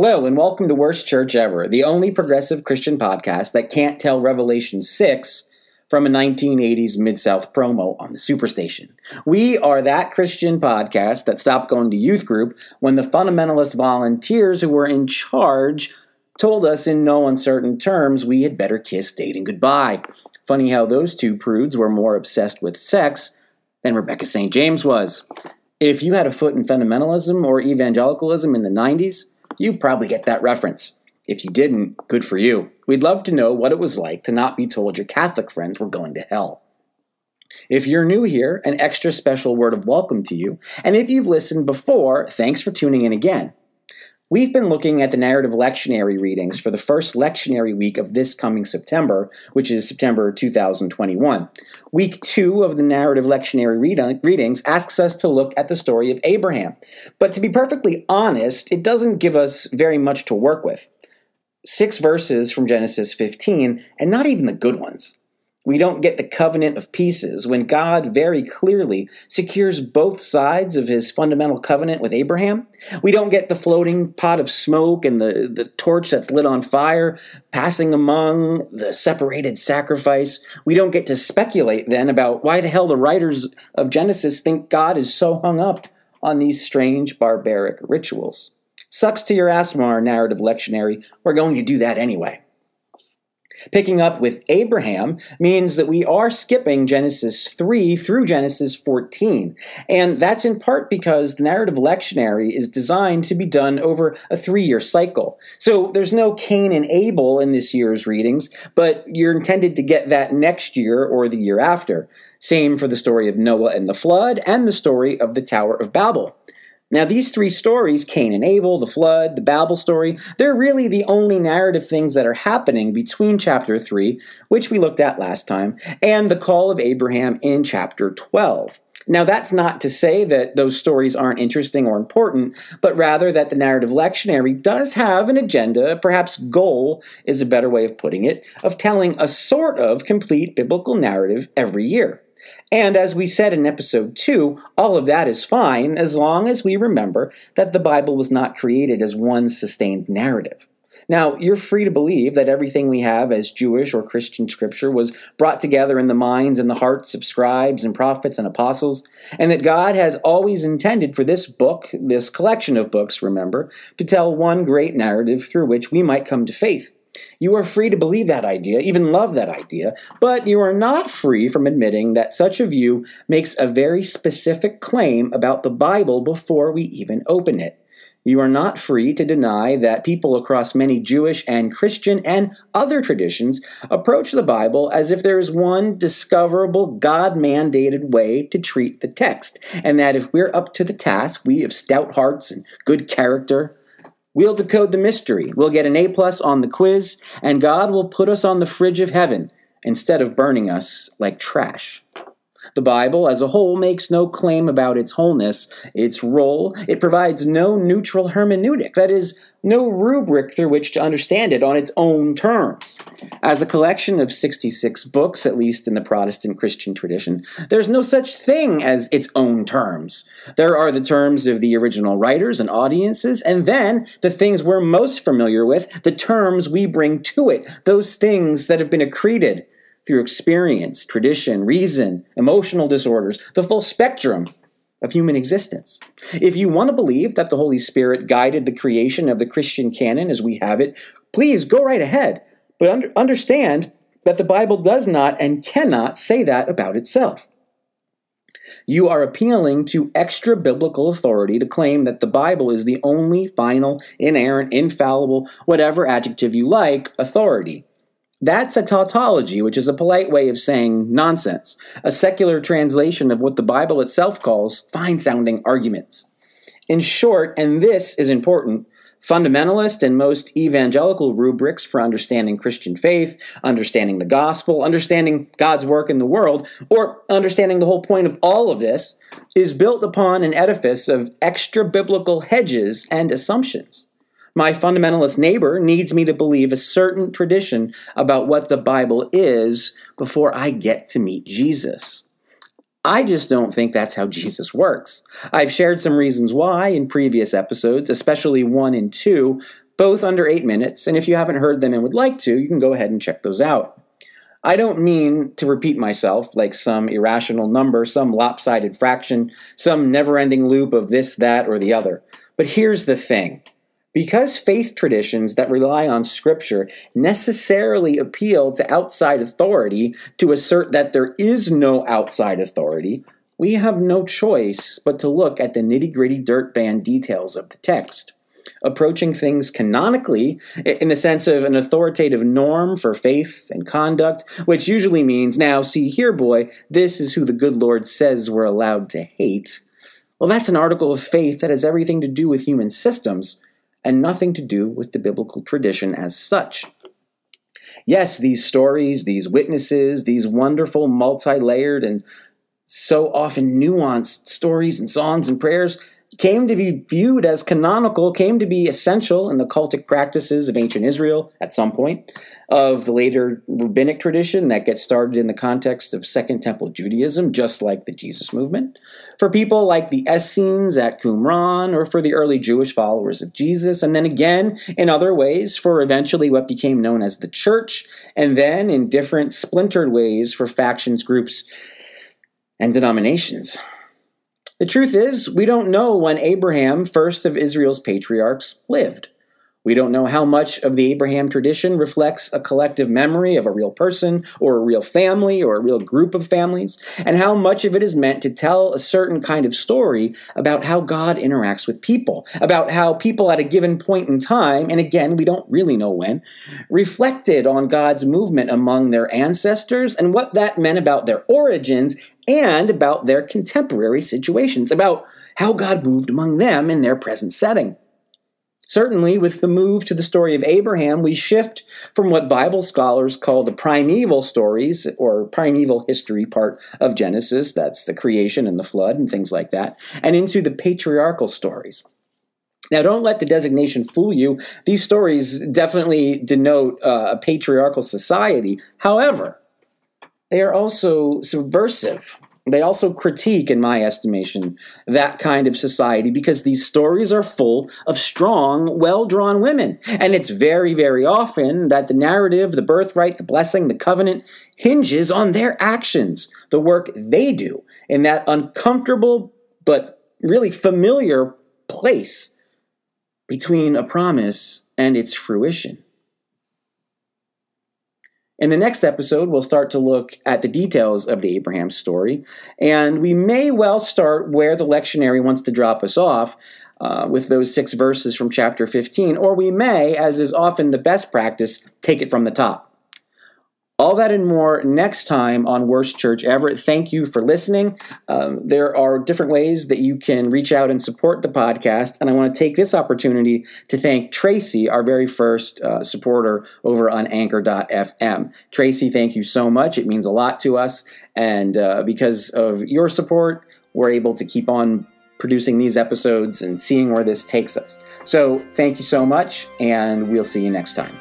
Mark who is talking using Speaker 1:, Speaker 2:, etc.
Speaker 1: Hello, and welcome to Worst Church Ever, the only progressive Christian podcast that can't tell Revelation 6 from a 1980s Mid South promo on the Superstation. We are that Christian podcast that stopped going to youth group when the fundamentalist volunteers who were in charge told us in no uncertain terms we had better kiss dating goodbye. Funny how those two prudes were more obsessed with sex than Rebecca St. James was. If you had a foot in fundamentalism or evangelicalism in the 90s, you probably get that reference. If you didn't, good for you. We'd love to know what it was like to not be told your Catholic friends were going to hell. If you're new here, an extra special word of welcome to you. And if you've listened before, thanks for tuning in again. We've been looking at the narrative lectionary readings for the first lectionary week of this coming September, which is September 2021. Week two of the narrative lectionary read- readings asks us to look at the story of Abraham. But to be perfectly honest, it doesn't give us very much to work with. Six verses from Genesis 15, and not even the good ones. We don't get the covenant of pieces when God very clearly secures both sides of his fundamental covenant with Abraham. We don't get the floating pot of smoke and the, the torch that's lit on fire passing among the separated sacrifice. We don't get to speculate then about why the hell the writers of Genesis think God is so hung up on these strange barbaric rituals. Sucks to your ass, our narrative lectionary. We're going to do that anyway. Picking up with Abraham means that we are skipping Genesis 3 through Genesis 14. And that's in part because the narrative lectionary is designed to be done over a three year cycle. So there's no Cain and Abel in this year's readings, but you're intended to get that next year or the year after. Same for the story of Noah and the flood and the story of the Tower of Babel. Now, these three stories, Cain and Abel, the flood, the Babel story, they're really the only narrative things that are happening between chapter 3, which we looked at last time, and the call of Abraham in chapter 12. Now, that's not to say that those stories aren't interesting or important, but rather that the narrative lectionary does have an agenda, perhaps goal is a better way of putting it, of telling a sort of complete biblical narrative every year. And as we said in episode 2, all of that is fine as long as we remember that the Bible was not created as one sustained narrative. Now, you're free to believe that everything we have as Jewish or Christian scripture was brought together in the minds and the hearts of scribes and prophets and apostles, and that God has always intended for this book, this collection of books, remember, to tell one great narrative through which we might come to faith. You are free to believe that idea, even love that idea, but you are not free from admitting that such a view makes a very specific claim about the Bible before we even open it. You are not free to deny that people across many Jewish and Christian and other traditions approach the Bible as if there is one discoverable, God mandated way to treat the text, and that if we're up to the task, we of stout hearts and good character, We'll decode the mystery. We'll get an A plus on the quiz, and God will put us on the fridge of heaven instead of burning us like trash. The Bible as a whole makes no claim about its wholeness, its role. It provides no neutral hermeneutic, that is, no rubric through which to understand it on its own terms. As a collection of 66 books, at least in the Protestant Christian tradition, there's no such thing as its own terms. There are the terms of the original writers and audiences, and then the things we're most familiar with, the terms we bring to it, those things that have been accreted through experience, tradition, reason, emotional disorders, the full spectrum of human existence. If you want to believe that the Holy Spirit guided the creation of the Christian canon as we have it, please go right ahead. But under, understand that the Bible does not and cannot say that about itself. You are appealing to extra biblical authority to claim that the Bible is the only final, inerrant, infallible, whatever adjective you like, authority. That's a tautology, which is a polite way of saying nonsense, a secular translation of what the Bible itself calls fine sounding arguments. In short, and this is important, fundamentalist and most evangelical rubrics for understanding Christian faith, understanding the gospel, understanding God's work in the world, or understanding the whole point of all of this is built upon an edifice of extra biblical hedges and assumptions. My fundamentalist neighbor needs me to believe a certain tradition about what the Bible is before I get to meet Jesus. I just don't think that's how Jesus works. I've shared some reasons why in previous episodes, especially one and two, both under eight minutes, and if you haven't heard them and would like to, you can go ahead and check those out. I don't mean to repeat myself like some irrational number, some lopsided fraction, some never ending loop of this, that, or the other. But here's the thing because faith traditions that rely on Scripture necessarily appeal to outside authority to assert that there is no outside authority, we have no choice but to look at the nitty gritty dirt band details of the text approaching things canonically in the sense of an authoritative norm for faith and conduct, which usually means, now, see here, boy, this is who the good Lord says we're allowed to hate. Well, that's an article of faith that has everything to do with human systems and nothing to do with the biblical tradition as such. Yes, these stories, these witnesses, these wonderful, multi layered, and so often nuanced stories and songs and prayers came to be viewed as canonical, came to be essential in the cultic practices of ancient Israel at some point, of the later rabbinic tradition that gets started in the context of Second Temple Judaism, just like the Jesus movement, for people like the Essenes at Qumran, or for the early Jewish followers of Jesus, and then again in other ways for eventually what became known as the church, and then in different splintered ways for factions, groups, and denominations. The truth is, we don't know when Abraham, first of Israel's patriarchs, lived. We don't know how much of the Abraham tradition reflects a collective memory of a real person or a real family or a real group of families, and how much of it is meant to tell a certain kind of story about how God interacts with people, about how people at a given point in time, and again, we don't really know when, reflected on God's movement among their ancestors and what that meant about their origins and about their contemporary situations, about how God moved among them in their present setting. Certainly, with the move to the story of Abraham, we shift from what Bible scholars call the primeval stories or primeval history part of Genesis, that's the creation and the flood and things like that, and into the patriarchal stories. Now, don't let the designation fool you. These stories definitely denote uh, a patriarchal society. However, they are also subversive. They also critique, in my estimation, that kind of society because these stories are full of strong, well drawn women. And it's very, very often that the narrative, the birthright, the blessing, the covenant hinges on their actions, the work they do in that uncomfortable but really familiar place between a promise and its fruition. In the next episode, we'll start to look at the details of the Abraham story, and we may well start where the lectionary wants to drop us off uh, with those six verses from chapter 15, or we may, as is often the best practice, take it from the top. All that and more next time on Worst Church Ever. Thank you for listening. Um, there are different ways that you can reach out and support the podcast, and I want to take this opportunity to thank Tracy, our very first uh, supporter over on Anchor.fm. Tracy, thank you so much. It means a lot to us, and uh, because of your support, we're able to keep on producing these episodes and seeing where this takes us. So, thank you so much, and we'll see you next time.